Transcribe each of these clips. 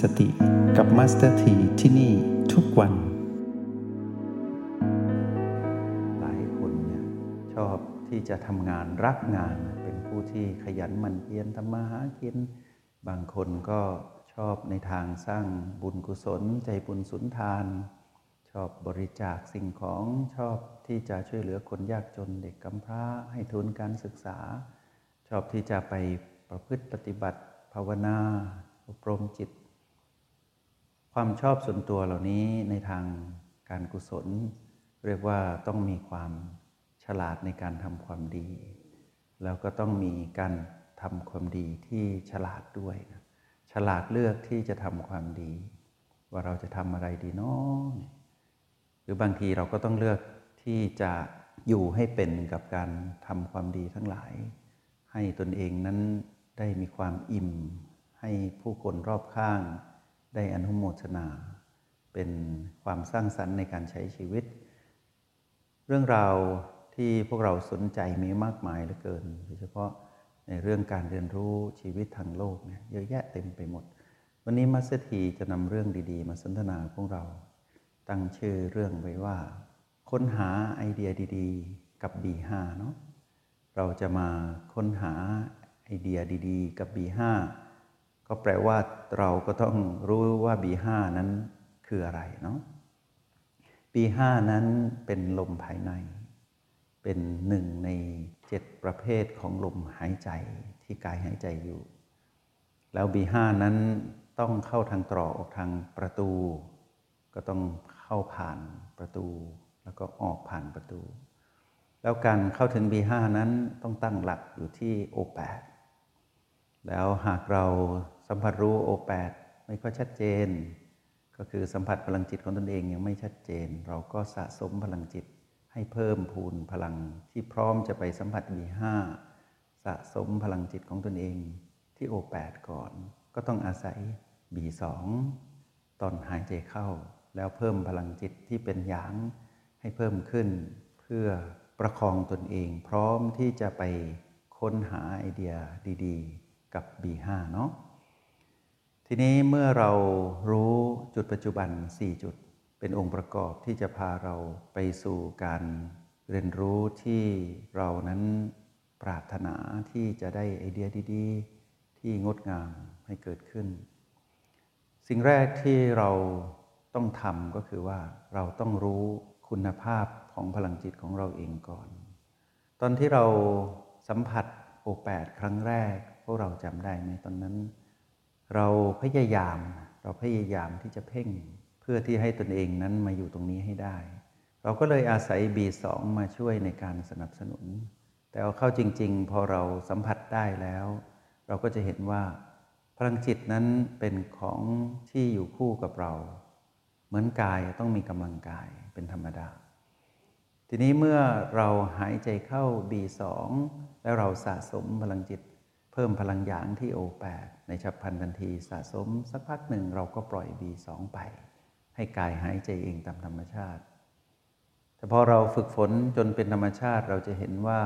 สติกับมาสเตอร์ทีที่นี่ทุกวัน หลายคนเนี่ยชอบที่จะทำงานรักงาน เป็นผู้ที่ขยันหมั่นเพียรทำมาหากิน บางคนก็ชอบในทางสร้างบุญกุศล ใจบุญสุนทาน ชอบบริจาคสิ่งของชอบที่จะช่วยเหลือคนยากจนเด็กกำพร้าให้ทุนการศึกษา ชอบที่จะไปประพฤติปฏิบัติภาวนาอบรมจิต ความชอบส่วนตัวเหล่านี้ในทางการกุศล เรียกว่าต้องมีความฉลาดในการทำความดี แล้วก็ต้องมีการทำความดีที่ฉลาดด้วยนะฉลาดเลือกที่จะทำความดี ว่าเราจะทำอะไรดีเนาะหรือบางทีเราก็ต้องเลือกที่จะอยู่ให้เป็นกับการทำความดีทั้งหลาย ให้ตนเองนั้นได้มีความอิ่ม ให้ผู้คนรอบข้าง ได้อนุโมทนา เป็นความสร้างสรรค์ในการใช้ชีวิต เรื่องราวที่พวกเราสนใจมีมากมายเหลือเกิน โดยเฉพาะในเรื่องการเรียนรู้ชีวิตทางโลกเนี่ยเยอะแยะเต็มไปหมด วันนี้มัสเตีจะนำเรื่องดีๆ มาสนทนาพวกเรา ตั้งชื่อเรื่องไว้ว่า ค้นหาไอเดียดีๆ กับ B5 เนาะเราจะมาค้นหาไอเดียดีๆ กับ B5 ก็แปลว่าเราก็ต้องรู้ว่า B5 นั้นคืออะไรเนาะ B5 นั้นเป็นลมภายใน เป็นหนึ่งในเจ็ดประเภทของลมหายใจที่กายหายใจอยู่ แล้ว B5 นั้นต้องเข้าทางตรอกออกทางประตู ก็ต้องเข้าผ่านประตู แล้วก็ออกผ่านประตู แล้วการเข้าถึง B5 นั้นต้องตั้งหลักอยู่ที่ O8 แล้วหากเรา สัมผัสรู้ O8 ไม่ค่อยชัดเจน ก็คือสัมผัสพลังจิตของตนเองยังไม่ชัดเจน เราก็สะสมพลังจิตให้เพิ่มพูนพลังที่พร้อมจะไปสัมผัส B5 สะสมพลังจิตของตนเองที่ O8 ก่อน ก็ต้องอาศัย B2 ตอนหายใจเข้า แล้วเพิ่มพลังจิตที่เป็นหยางให้เพิ่มขึ้น เพื่อประคองตนเอง พร้อมที่จะไปค้นหาไอเดียดี ๆ กับ B5 เนาะ ทีนี้เมื่อเรารู้จุดปัจจุบัน 4 จุดเป็นองค์ประกอบที่จะพาเราไปสู่การเรียนรู้ที่เรานั้นปรารถนาที่จะได้ไอเดียดีๆ ที่งดงามให้เกิดขึ้น สิ่งแรกที่เราต้องทำก็คือว่าเราต้องรู้คุณภาพของพลังจิตของเราเองก่อน ตอนที่เราสัมผัสโอแปดครั้งแรก พวกเราจำได้ไหมตอนนั้น เราพยายาม เราพยายามที่จะเพ่งเพื่อที่ให้ตนเองนั้นมาอยู่ตรงนี้ให้ได้ เราก็เลยอาศัย B2 มาช่วยในการสนับสนุน แต่เอาเข้าจริง ๆ พอเราสัมผัสได้แล้ว เราก็จะเห็นว่าพลังจิตนั้นเป็นของที่อยู่คู่กับเรา เหมือนกายต้องมีกำลังกายเป็นธรรมดา ทีนี้เมื่อเราหายใจเข้า B2 แล้วเราสะสมพลังจิต เพิ่มพลังหยางที่ O8 ในฉับพลันทันทีสะสมสักพักหนึ่งเราก็ปล่อย B2 ไป ให้กายหายใจเองตามธรรมชาติ แต่พอเราฝึกฝนจนเป็นธรรมชาติเราจะเห็นว่า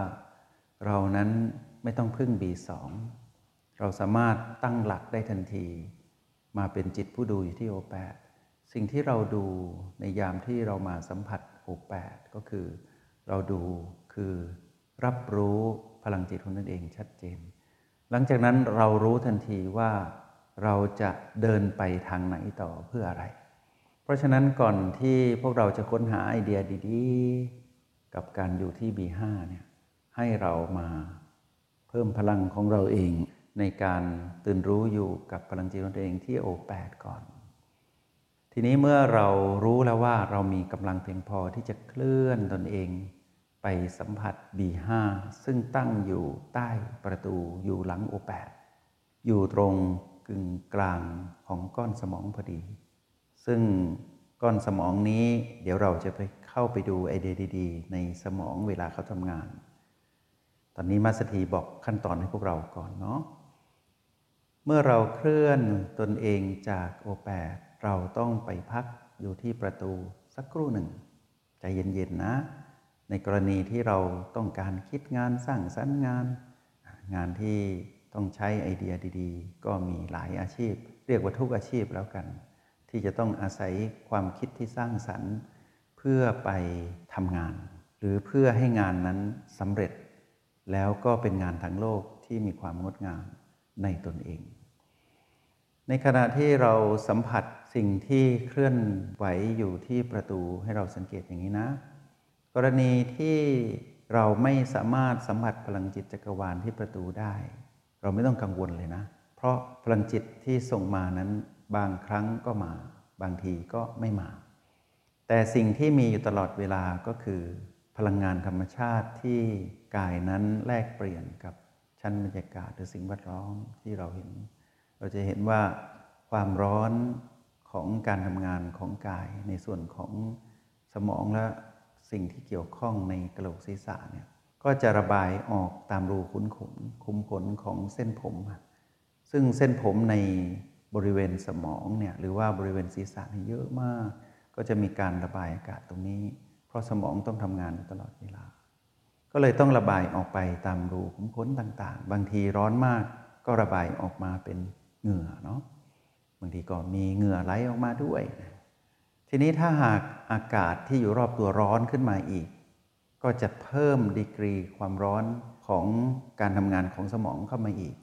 เรานั้นไม่ต้องพึ่ง B2 เราสามารถตั้งหลักได้ทันที มาเป็นจิตผู้ดูอยู่ที่ O8 สิ่งที่เราดูในยามที่เรามาสัมผัส O8 ก็คือ เราดูคือรับรู้พลังจิตของตนเองชัดเจน หลังจากนั้นเรารู้ทันทีว่าเราจะเดินไปทางไหนต่อเพื่ออะไร เพราะฉะนั้นก่อนที่พวกเราจะค้นหาไอเดียดีๆ กับการอยู่ที่ B5 เนี่ยให้เรามาเพิ่มพลังของเราเองในการตื่นรู้อยู่กับพลังจิตของตัวเองที่ O8 ก่อน ทีนี้เมื่อเรารู้แล้วว่าเรามีกำลังเพียงพอที่จะเคลื่อนตนเอง ไปสัมผัส B5 ซึ่งตั้งอยู่ใต้ประตูอยู่หลัง O8 อยู่ตรงกึ่งกลางของก้อนสมองพอดี ซึ่งก้อนสมองนี้เดี๋ยวเราจะไปเข้าไปดูไอเดียดี ๆ ในสมองเวลาเขาทำงาน ตอนนี้มาสถีบอกขั้นตอนให้พวกเราก่อนเนาะ เมื่อเราเคลื่อนตนเองจากโอแปดเราต้องไปพักอยู่ที่ประตูสักครู่หนึ่งใจเย็นๆนะ ในกรณีที่เราต้องการคิดงานสร้างสรรค์งาน งานที่ต้องใช้ไอเดียดีๆ ก็มีหลายอาชีพ เรียกว่าทุกอาชีพแล้วกัน ที่จะต้องอาศัยความคิดที่สร้างสรรค์ เพื่อไปทำงาน หรือเพื่อให้งานนั้นสำเร็จ แล้วก็เป็นงานทางโลกที่มีความงดงามในตนเอง ในขณะที่เราสัมผัสสิ่งที่เคลื่อนไหวอยู่ที่ประตูให้เราสังเกตอย่างนี้นะ กรณีที่เราไม่สามารถสัมผัสพลังจิตจักรวาลที่ประตูได้ เราไม่ต้องกังวลเลยนะ เพราะพลังจิตที่ส่งมานั้นบางครั้งก็มา บางทีก็ไม่มา แต่สิ่งที่มีอยู่ตลอดเวลาก็คือ พลังงานธรรมชาติที่กายนั้นแลกเปลี่ยนกับชั้นบรรยากาศหรือสิ่งแวดล้อมที่เราเห็น เราจะเห็นว่าความร้อนของการทำงานของกายในส่วนของสมองและ สิ่งที่เกี่ยวข้องในกระโหลกศีรษะเนี่ยก็จะระบายออกตามรูขุนขนคุมขนของเส้นผม ซึ่งเส้นผมในบริเวณสมองเนี่ยหรือว่าบริเวณศีรษะเยอะมาก ก็จะมีการระบายอากาศตรงนี้ เพราะสมองต้องทำงานตลอดเวลา ก็เลยต้องระบายออกไปตามรูขุมขนต่างๆ บางทีร้อนมากก็ระบายออกมาเป็นเหงื่อเนาะบางทีก็มีเหงื่อไหลออกมาด้วย ทีนี้ถ้าหากอากาศที่อยู่รอบตัวร้อนขึ้นมาอีก ก็จะเพิ่มดีกรีความร้อนของการทำงานของสมองเข้ามาอีก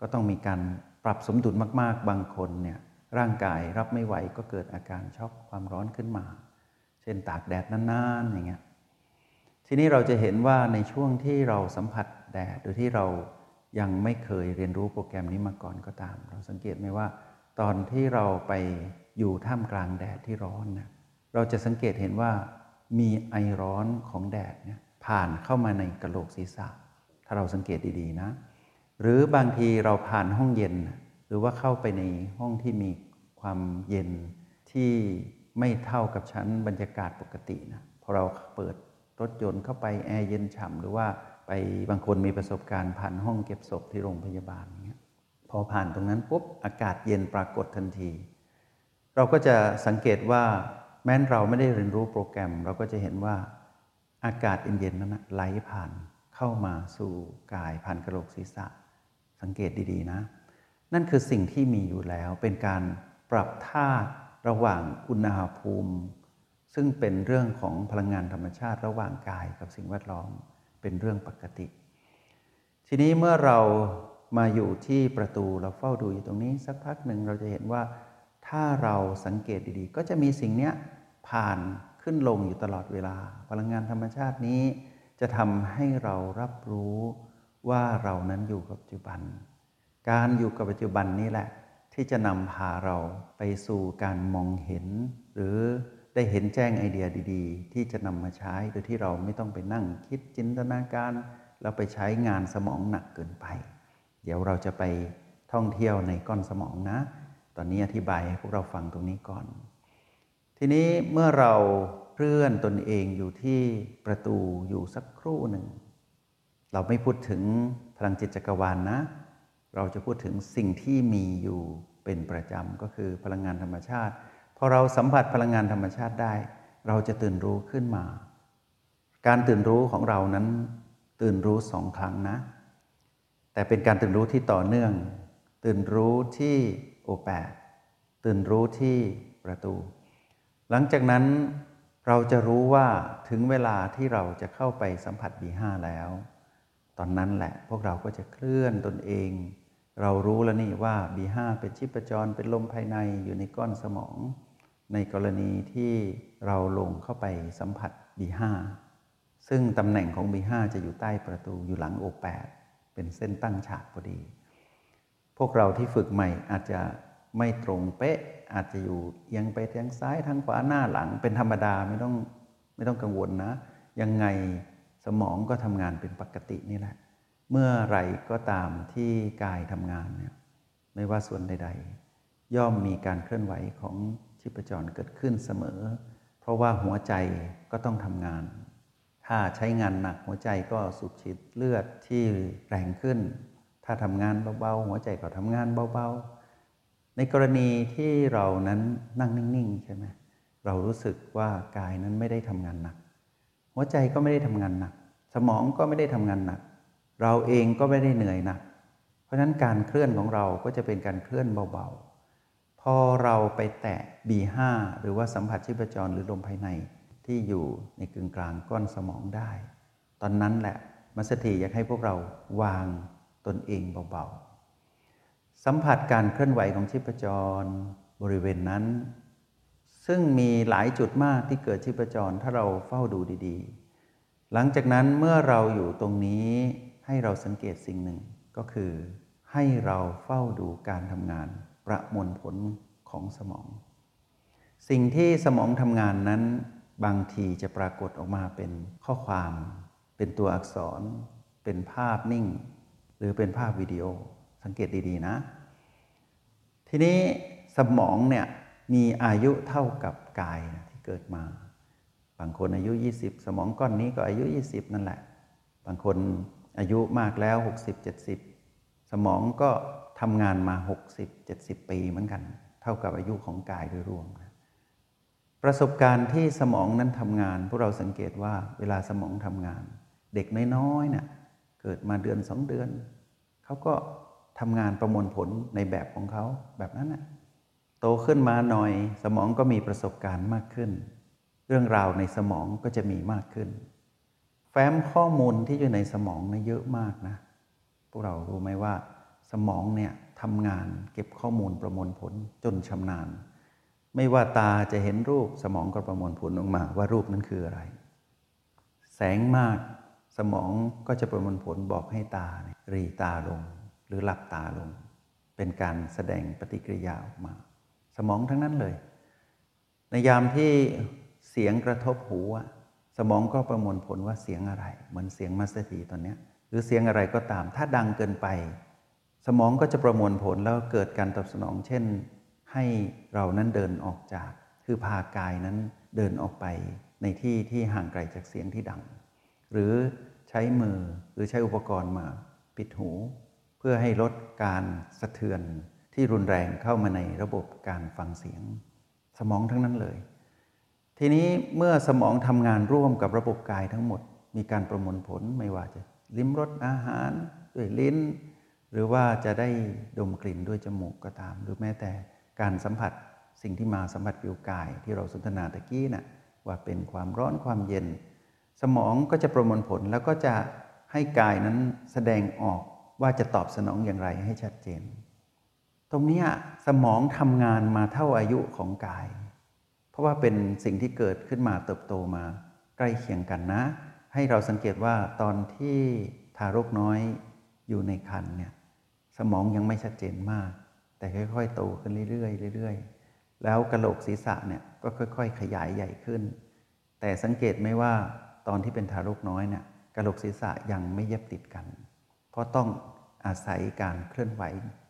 ก็ต้องมีการปรับสมดุลมาก ๆ บางคนเนี่ยร่างกายรับไม่ไหวก็เกิดอาการช็อกความร้อนขึ้นมา เช่นตากแดดนานๆอย่างเงี้ยทีนี้เราจะเห็นว่าในช่วงที่เราสัมผัสแดดหรือที่เรายังไม่เคยเรียนรู้โปรแกรมนี้มาก่อนก็ตาม เราสังเกตไหมว่า ตอนที่เราไปอยู่ท่ามกลางแดดที่ร้อนนะเราจะสังเกตเห็นว่ามีไอร้อนของแดดเนี่ยผ่านเข้ามาในกระโหลกศีรษะ ถ้าเราสังเกตดีๆนะ หรือบางทีเราผ่านห้องเย็น หรือว่าเข้าไปในห้องที่มีความเย็นที่ไม่เท่ากับชั้นบรรยากาศปกตินะพอเราเปิดรถยนต์เข้าไปแอร์เย็นฉ่ำหรือว่าไปบางคนมีประสบการณ์ผ่านห้องเก็บศพที่โรงพยาบาล พอผ่านตรงนั้นปุ๊บอากาศเย็นปรากฏทันที เราก็จะสังเกตว่าแม้นเราไม่ได้เรียนรู้โปรแกรม เราก็จะเห็นว่าอากาศเย็นๆนั้นไหลผ่านเข้ามาสู่กายผ่านกระโหลกศีรษะ สังเกตดีๆนะ นั่นคือสิ่งที่มีอยู่แล้วเป็นการปรับธาตุระหว่างอุณหภูมิ ซึ่งเป็นเรื่องของพลังงานธรรมชาติระหว่างกายกับสิ่งแวดล้อมเป็นเรื่องปกติ ทีนี้เมื่อเรา มาอยู่ที่ประตูเราเฝ้าดูอยู่ตรงนี้ สักพักหนึ่งเราจะเห็นว่าถ้าเราสังเกตดีๆ ก็จะมีสิ่งนี้ผ่านขึ้นลงอยู่ตลอดเวลา พลังงานธรรมชาตินี้ จะทำให้เรารับรู้ว่าเรานั้นอยู่กับปัจจุบัน การอยู่กับปัจจุบันนี้แหละ ที่จะนำพาเราไปสู่การมองเห็น หรือได้เห็นแจ้งไอเดียดีๆ ที่จะนำมาใช้โดยที่เราไม่ต้องไปนั่งคิดจินตนาการแล้วไปใช้งานสมองหนักเกินไป เดี๋ยวเราจะไปท่องเที่ยวในก้อนสมองนะ ตอนนี้อธิบายให้พวกเราฟังตรงนี้ก่อน ทีนี้เมื่อเราเคลื่อนตนเองอยู่ที่ประตูอยู่สักครู่หนึ่ง เราไม่พูดถึงพลังจิตจักรวาลนนะ เราจะพูดถึงสิ่งที่มีอยู่เป็นประจำก็คือพลังงานธรรมชาติ พอเราสัมผัสพลังงานธรรมชาติได้ เราจะตื่นรู้ขึ้นมา การตื่นรู้ของเรานั้นตื่นรู้สองครั้งนะ แต่เป็นการตื่นรู้ที่ต่อเนื่อง ตื่นรู้ที่โอแปดตื่นรู้ที่ประตู หลังจากนั้นเราจะรู้ว่าถึงเวลาที่เราจะเข้าไปสัมผัสบีห้าแล้ว ตอนนั้นแหละพวกเราก็จะเคลื่อนตนเอง เรารู้แล้วนี่ว่าบีห้าเป็นชิปจรเป็นลมภายในอยู่ในก้อนสมอง ในกรณีที่เราลงเข้าไปสัมผัส B5 ซึ่งตำแหน่งของ B5 จะอยู่ใต้ประตูอยู่หลังโอแปด เป็นเส้นตั้งฉากพอดี พวกเราที่ฝึกใหม่อาจจะไม่ตรงเป๊ะ อาจจะอยู่เอียงไปทางซ้ายทางขวาหน้าหลังเป็นธรรมดาไม่ต้องไม่ต้องกังวลนะ ยังไงสมองก็ทำงานเป็นปกตินี่แหละ เมื่อไรก็ตามที่กายทำงานเนี่ยไม่ว่าส่วนใด ๆ ย่อมมีการเคลื่อนไหวของชีพจรเกิดขึ้นเสมอ เพราะว่าหัวใจก็ต้องทำงาน ถ้าใช้งานหนักหัวใจก็สูบฉีดเลือดที่แรงขึ้น ถ้าทำงานเบาๆหัวใจก็ทำงานเบาๆ ในกรณีที่เรานั้นนั่งนิ่งๆใช่ไหมเรารู้สึกว่ากายนั้นไม่ได้ทำงานหนัก หัวใจก็ไม่ได้ทำงานหนัก สมองก็ไม่ได้ทำงานหนัก เราเองก็ไม่ได้เหนื่อยหนัก เพราะฉะนั้นการเคลื่อนของเราก็จะเป็นการเคลื่อนเบาๆ พอเราไปแตะ B5 หรือว่าสัมผัสชีพจรหรือลมภายใน ที่อยู่ในกึ่งกลางก้อนสมองได้ ตอนนั้นแหละมัสถีอยากให้พวกเราวางตนเองเบาๆ สัมผัสการเคลื่อนไหวของชีพจรบริเวณนั้น ซึ่งมีหลายจุดมากที่เกิดชีพจรถ้าเราเฝ้าดูดีๆ หลังจากนั้นเมื่อเราอยู่ตรงนี้ให้เราสังเกตสิ่งหนึ่งก็คือให้เราเฝ้าดูการทำงานประมวลผลของสมอง สิ่งที่สมองทำงานนั้น บางทีจะปรากฏออกมาเป็นข้อความ เป็นตัวอักษร เป็นภาพนิ่ง หรือเป็นภาพวิดีโอสังเกตดีๆนะ ทีนี้สมองเนี่ยมีอายุเท่ากับกายที่เกิดมา บางคนอายุ 20 สมองก้อนนี้ก็อายุ 20 นั่นแหละ บางคนอายุมากแล้ว 60 70 สมองก็ทำงานมา 60-70 ปีเหมือนกัน เท่ากับอายุของกายโดยรวมนะ ประสบการณ์ที่สมองนั้นทำงาน พวกเราสังเกตว่าเวลาสมองทำงาน เด็กน้อยๆเนะ่ยเกิดมาเดือนสองเดือน เขาก็ทำงานประมวลผลในแบบของเขาแบบนั้นนะ่ะโตขึ้นมาหน่อย สมองก็มีประสบการณ์มากขึ้น เรื่องราวในสมองก็จะมีมากขึ้น แฟ้มข้อมูลที่อยู่ในสมองนะเยอะมากนะ พวกเรารู้ไหมว่า สมองเนี่ยทำงานเก็บข้อมูลประมวลผลจนชำนาญ ไม่ว่าตาจะเห็นรูปสมองก็ประมวลผลออกมาว่ารูปนั้นคืออะไร แสงมากสมองก็จะประมวลผลบอกให้ตารีตาลง หรือหลับตาลง เป็นการแสดงปฏิกิริยาออกมา สมองทั้งนั้นเลย ในยามที่เสียงกระทบหูสมองก็ประมวลผลว่าเสียงอะไร เหมือนเสียงมัสเตอร์ตอนนี้หรือเสียงอะไรก็ตาม ถ้าดังเกินไป สมองก็จะประมวลผลแล้วเกิดการตอบสนอง เช่น ให้เรานั้นเดินออกจาก คือพากายนั้นเดินออกไปในที่ที่ห่างไกลจากเสียงที่ดัง หรือใช้มือหรือใช้อุปกรณ์มาปิดหู เพื่อให้ลดการสะเทือนที่รุนแรงเข้ามาในระบบการฟังเสียง สมองทั้งนั้นเลย ทีนี้เมื่อสมองทำงานร่วมกับระบบกายทั้งหมด มีการประมวลผลไม่ว่าจะลิ้มรสอาหารด้วยลิ้น หรือว่าจะได้ดมกลิ่นด้วยจมูกก็ตาม หรือแม้แต่ การสัมผัสสิ่งที่มาสัมผัสผิวกายที่เราสนทนาตะกี้นะ่ะว่าเป็นความร้อนความเย็น สมองก็จะประมวลผลแล้วก็จะให้กายนั้นแสดงออกว่าจะตอบสนองอย่างไรให้ชัดเจน ตรงนี้สมองทำงานมาเท่าอายุของกาย เพราะว่าเป็นสิ่งที่เกิดขึ้นมาเติบโตมาใกล้เคียงกันนะ ให้เราสังเกตว่าตอนที่ทารกน้อยอยู่ในครรภ์เนี่ยสมองยังไม่ชัดเจนมาก แต่ค่อยๆโตขึ้นเรื่อยๆเรื่อยๆ แล้วกระโหลกศีรษะเนี่ยก็ค่อย ๆ ขยายใหญ่ขึ้น แต่สังเกตไหมว่าตอนที่เป็นทารกน้อยเนี่ยกระโหลกศีรษะยังไม่เย็บติดกัน เพราะต้องอาศัยการเคลื่อนไหว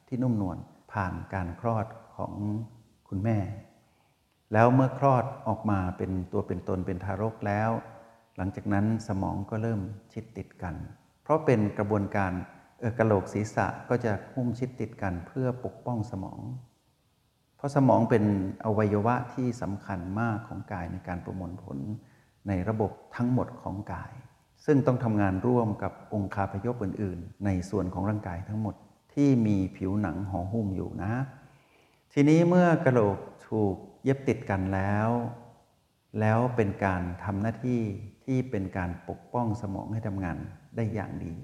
ที่นุ่มนวลผ่านการคลอดของคุณแม่ แล้วเมื่อคลอดออกมาเป็นตัวเป็นตนเป็นทารกแล้ว หลังจากนั้นสมองก็เริ่มชิดติดกัน เพราะเป็นกระบวนการ กระโหลกศีรษะก็จะหุ้มชิดติดกันเพื่อปกป้องสมอง เพราะสมองเป็นอวัยวะที่สำคัญมากของกายในการประมวลผลในระบบทั้งหมดของกาย ซึ่งต้องทำงานร่วมกับองค์คาพยพอื่น ๆ ในส่วนของร่างกายทั้งหมดที่มีผิวหนังห่อหุ้มอยู่นะ ทีนี้เมื่อกระโหลกถูกเย็บติดกันแล้ว แล้วเป็นการทำหน้าที่ที่เป็นการปกป้องสมองให้ทำงานได้อย่างดี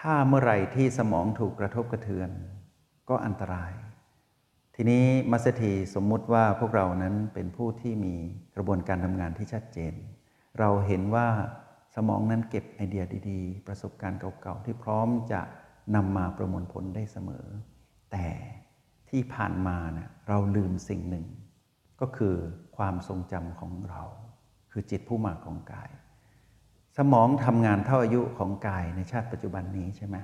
ถ้าเมื่อไหร่ที่สมองถูกกระทบกระเทือน ก็อันตราย ทีนี้มัสถีสมมุติว่าพวกเรานั้นเป็นผู้ที่มีกระบวนการทำงานที่ชัดเจน เราเห็นว่าสมองนั้นเก็บไอเดียดีๆ ประสบการณ์เก่าๆ ที่พร้อมจะนำมาประมวลผลได้เสมอ แต่ที่ผ่านมาเนะี่ยเราลืมสิ่งหนึ่ง ก็คือความทรงจำของเรา คือจิตผู้มาของกาย สมองทำงานเท่าอายุของกายในชาติปัจจุบันนี้ใช่ไหม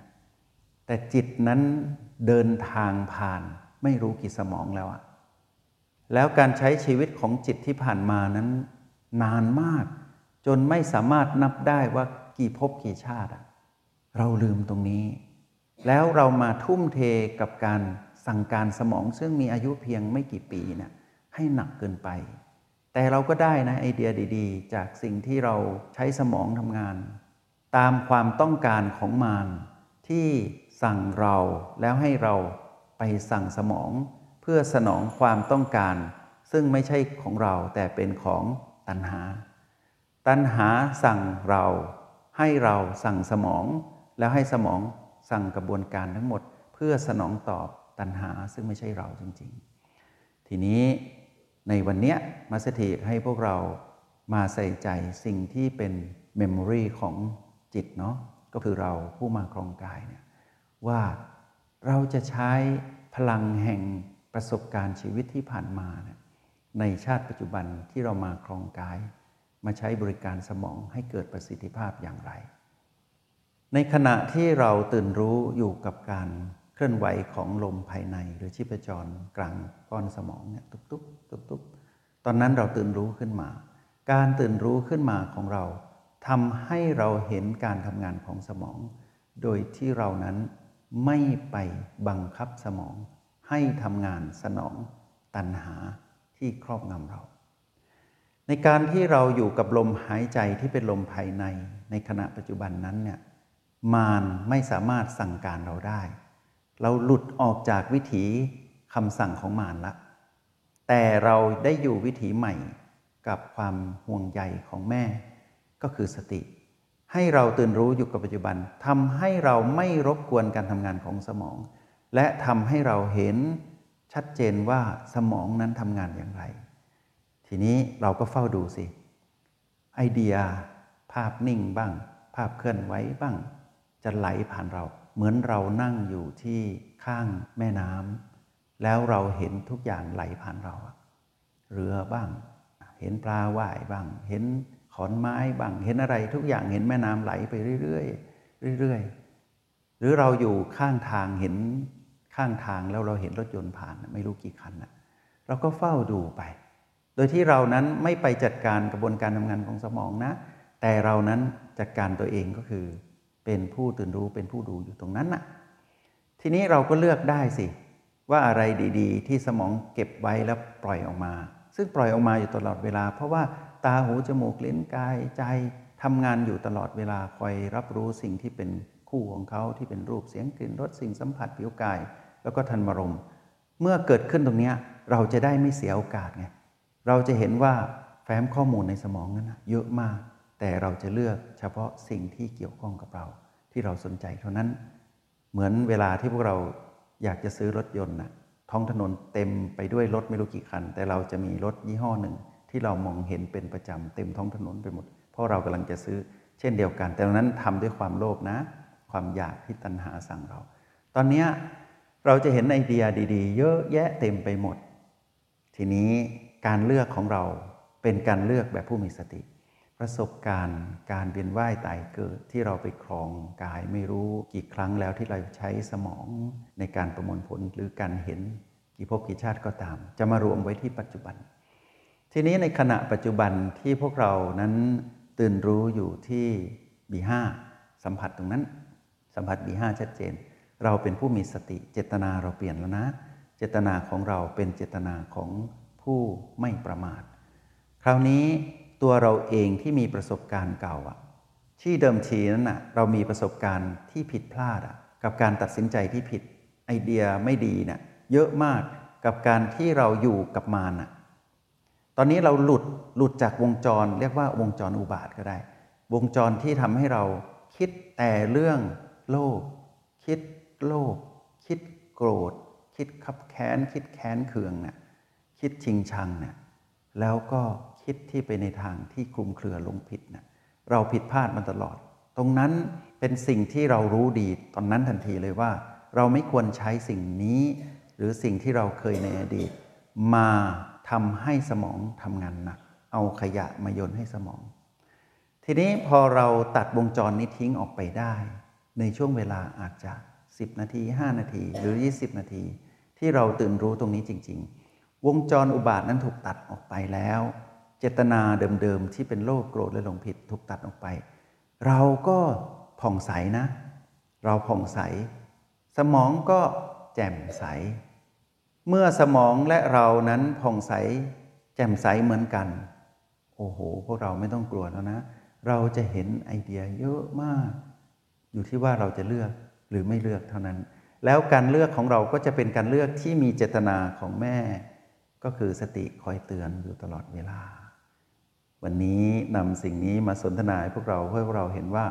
แต่จิตนั้นเดินทางผ่านไม่รู้กี่สมองแล้วอะแล้วการใช้ชีวิตของจิตที่ผ่านมานั้น นานมาก จนไม่สามารถนับได้ว่ากี่ภพกี่ชาติอะเราลืมตรงนี้ แล้วเรามาทุ่มเทกับการสั่งการสมองซึ่งมีอายุเพียงไม่กี่ปีเนะี่ยให้หนักเกินไป แต่เราก็ได้นะไอเดียดีๆ จากสิ่งที่เราใช้สมองทำงาน ตามความต้องการของมารที่สั่งเราแล้วให้เราไปสั่งสมอง เพื่อสนองความต้องการ ซึ่งไม่ใช่ของเราแต่เป็นของตัณหา ตัณหาสั่งเราให้เราสั่งสมอง แล้วให้สมองสั่งกระบวนการทั้งหมด เพื่อสนองตอบตัณหาซึ่งไม่ใช่เราจริง ๆ ทีนี้ ในวันนี้มาสถิตให้พวกเรามาใส่ใจสิ่งที่เป็นเมมโมรีของจิตเนาะก็คือเราผู้มาครองกายเนี่ยว่าเราจะใช้พลังแห่งประสบการณ์ชีวิตที่ผ่านมาเนี่ยในชาติปัจจุบันที่เรามาครองกาย มาใช้บริการสมองให้เกิดประสิทธิภาพอย่างไร ในขณะที่เราตื่นรู้อยู่กับการเคลื่อนไหวของลมภายใน หรือชีพจรกลางก้อนสมองเนี่ยตุกตุก ตุกตุกตอนนั้นเราตื่นรู้ขึ้นมา การตื่นรู้ขึ้นมาของเราทำให้เราเห็นการทำงานของสมอง โดยที่เรานั้นไม่ไปบังคับสมอง ให้ทำงานสนองตัณหาที่ครอบงำเรา ในการที่เราอยู่กับลมหายใจที่เป็นลมภายในในขณะปัจจุบันนั้นเนี่ยมารไม่สามารถสั่งการเราได้ เราหลุดออกจากวิถีคำสั่งของมารละ แต่เราได้อยู่วิถีใหม่กับความห่วงใยของแม่ ก็คือสติ ให้เราตื่นรู้อยู่กับปัจจุบันทำให้เราไม่รบกวนการทำงานของสมอง และทำให้เราเห็นชัดเจนว่าสมองนั้นทำงานอย่างไร ทีนี้เราก็เฝ้าดูสิ ไอเดีย ภาพนิ่งบ้าง ภาพเคลื่อนไหวบ้าง จะไหลผ่านเรา เหมือนเรานั่งอยู่ที่ข้างแม่น้ำ แล้วเราเห็นทุกอย่างไหลผ่านเรา เรือบ้าง เห็นปลาว่ายบ้าง เห็นขอนไม้บ้าง เห็นอะไรทุกอย่างเห็นแม่น้ำไหลไปเรื่อยๆเรื่อยๆ หรือเราอยู่ข้างทางเห็นข้างทางแล้วเราเห็นรถยนต์ผ่านไม่รู้กี่คันนะเราก็เฝ้าดูไป โดยที่เรานั้นไม่ไปจัดการกระบวนการทำงานของสมองนะ แต่เรานั้นจัดการตัวเองก็คือ เป็นผู้ตื่นรู้เป็นผู้ดูอยู่ตรงนั้นนะ่ะทีนี้เราก็เลือกได้สิ ว่าอะไรดีๆ ที่สมองเก็บไว้แล้วปล่อยออกมา ซึ่งปล่อยออกมาอยู่ตลอดเวลา เพราะว่าตาหูจมูกลิ้นกายใจทำงานอยู่ตลอดเวลาคอยรับรู้สิ่งที่เป็นคู่ของเขาที่เป็นรูปเสียงกลิ่นรสสิ่งสัมผัสผิวกาย แล้วก็ทันมรมเมื่อเกิดขึ้นตรงนี้เราจะได้ไม่เสียโอกาสไงเราจะเห็นว่าแฟ้มข้อมูลในสมองนั้นเยอะมาก แต่เราจะเลือกเฉพาะสิ่งที่เกี่ยวข้องกับเรา ที่เราสนใจเท่านั้น เหมือนเวลาที่พวกเรา อยากจะซื้อรถยนต์นะท้องถนนเต็มไปด้วยรถไม่รู้กี่คัน แต่เราจะมีรถยี่ห้อหนึ่ง ที่เรามองเห็นเป็นประจำเต็มท้องถนนไปหมด เพราะเรากำลังจะซื้อเช่นเดียวกัน แต่นั้นทำด้วยความโลภนะ ความอยากที่ตัณหาสั่งเรา ตอนนี้เราจะเห็นไอเดียดี ๆ เยอะแยะเต็มไปหมด ทีนี้การเลือกของเราเป็นการเลือกแบบผู้มีสติ ประสบการณ์การเวียนว่ายตายเกิดที่เราไปครองกายไม่รู้กี่ครั้งแล้วที่เราใช้สมองในการประมวลผลหรือการเห็นกี่ภพกี่ชาติก็ตาม จะมารวมไว้ที่ปัจจุบัน ทีนี้ในขณะปัจจุบันที่พวกเรานั้นตื่นรู้อยู่ที่บีห้าสัมผัสตรงนั้น สัมผัสบีห้าชัดเจน เราเป็นผู้มีสติเจตนาเราเปลี่ยนแล้วนะ เจตนาของเราเป็นเจตนาของผู้ไม่ประมาท คราวนี้ ตัวเราเองที่มีประสบการณ์เก่าอะที่เดิมทีนั้นอะเรามีประสบการณ์ที่ผิดพลาดอะกับการตัดสินใจที่ผิดไอเดียไม่ดีเนะ่ยเยอะมากกับการที่เราอยู่กับมารอะตอนนี้เราหลุดหลุดจากวงจร เรียกว่าวงจรอุบาทก็ได้ วงจรที่ทำให้เราคิดแต่เรื่องโลภคิดโลภคิดโกรธ คิดขับแค้น คิดแค้นเคืองนะ่ยคิดชิงชังเนะี่ยแล้วก็ คิดที่ไปในทางที่คลุมเครือลงผิดนะเราผิดพลาดมาตลอด ตรงนั้นเป็นสิ่งที่เรารู้ดีตอนนั้นทันทีเลยว่า เราไม่ควรใช้สิ่งนี้ หรือสิ่งที่เราเคยในอดีต มาทำให้สมองทำงานหนักเอาขยะมาโยนให้สมอง ทีนี้พอเราตัดวงจรนี้ทิ้งออกไปได้ ในช่วงเวลาอาจจะ 10 นาที 5 นาที หรือ 20 นาที ที่เราตื่นรู้ตรงนี้จริง ๆ วงจรอุบาทนั้นถูกตัดออกไปแล้ว เจตนาเดิมๆที่เป็นโลภโกรธและหลงผิดถูกตัดออกไป เราก็ผ่องใสนะ เราผ่องใส สมองก็แจ่มใส เมื่อสมองและเรานั้นผ่องใส แจ่มใสเหมือนกัน โอ้โห พวกเราไม่ต้องกลัวแล้วนะ เราจะเห็นไอเดียเยอะมาก อยู่ที่ว่าเราจะเลือกหรือไม่เลือกเท่านั้น แล้วการเลือกของเราก็จะเป็นการเลือกที่มีเจตนาของแม่ ก็คือสติคอยเตือนอยู่ตลอดเวลา วันนี้นำสิ่งนี้มาสนทนาให้พวกเราเพื่อพวกเราเห็นว่า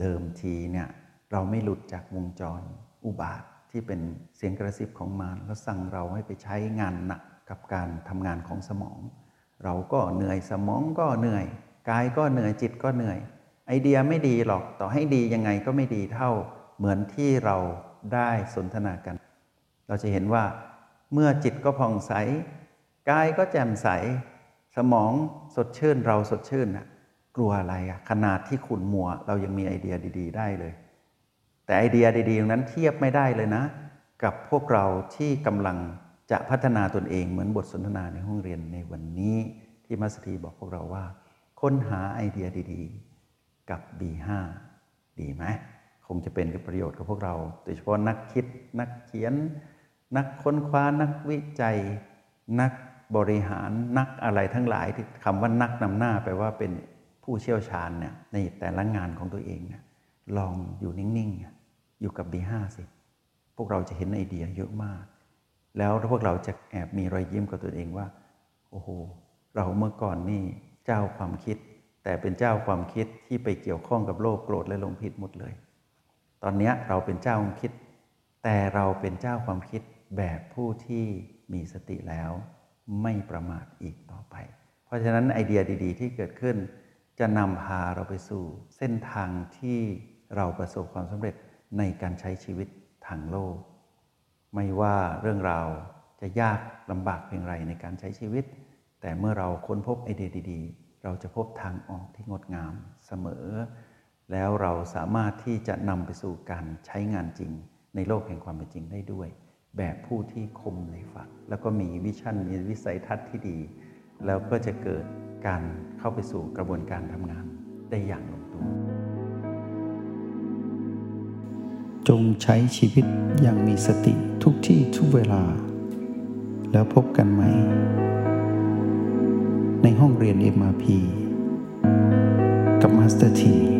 เดิมทีเนี่ยเราไม่หลุดจากวงจรอุบาทที่เป็นเสียงกระซิบของมารแล้วสั่งเราให้ไปใช้งานหนักกับการทำงานของสมอง เราก็เหนื่อยสมองก็เหนื่อยกายก็เหนื่อยจิตก็เหนื่อย ไอเดียไม่ดีหรอกต่อให้ดียังไงก็ไม่ดีเท่าเหมือนที่เราได้สนทนากัน เราจะเห็นว่าเมื่อจิตก็ผ่องใสกายก็แจ่มใส สมองสดชื่นเราสดชื่นนะกลัวอะไรอะขนาดที่ขุนมัว เรายังมีไอเดียดี ๆ ได้เลย แต่ไอเดียดีๆนั้นเทียบไม่ได้เลยนะ กับพวกเราที่กำลังจะพัฒนาตนเองเหมือนบทสนทนาในห้องเรียนในวันนี้ที่มัสถีบอกพวกเราว่า ค้นหาไอเดียดีๆ กับ B5 ดีไหมคงจะเป็นประโยชน์กับพวกเราโดยเฉพาะนักคิด นักเขียน นักค้นคว้านักวิจัย นัก บริหารนักอะไรทั้งหลายที่คำว่านักนำหน้าแปลว่าเป็นผู้เชี่ยวชาญเนี่ยในแต่ละงานของตัวเองเนี่ยลองอยู่นิ่งๆ อยู่กับ B5 สิ พวกเราจะเห็นไอเดียเยอะมาก แล้วพวกเราจะแอบมีรอยยิ้มกับตัวเองว่า โอ้โห เราเมื่อก่อนนี่เจ้าความคิด แต่เป็นเจ้าความคิดที่ไปเกี่ยวข้องกับโลกโกรธและลงผิดหมดเลย ตอนนี้เราเป็นเจ้าความคิด แต่เราเป็นเจ้าความคิดแบบผู้ที่มีสติแล้ว ไม่ประมาทอีกต่อไป เพราะฉะนั้นไอเดียดี ๆ ที่เกิดขึ้น จะนำพาเราไปสู่เส้นทางที่เราประสบความสำเร็จในการใช้ชีวิตทางโลก ไม่ว่าเรื่องราวจะยากลำบากเพียงไรในการใช้ชีวิต แต่เมื่อเราค้นพบไอเดียดี ๆ เราจะพบทางออกที่งดงามเสมอ แล้วเราสามารถที่จะนำไปสู่การใช้งานจริง ในโลกแห่งความเป็นจริงได้ด้วย แบบผู้ที่คมในฝัก แล้วก็มีวิชั่นมีวิสัยทัศน์ที่ดี แล้วก็จะเกิดการเข้าไปสู่กระบวนการทำงานได้อย่างลงตัว จงใช้ชีวิตอย่างมีสติทุกที่ทุกเวลา แล้วพบกันไหม ในห้องเรียน MRP กับมาสเตอร์ที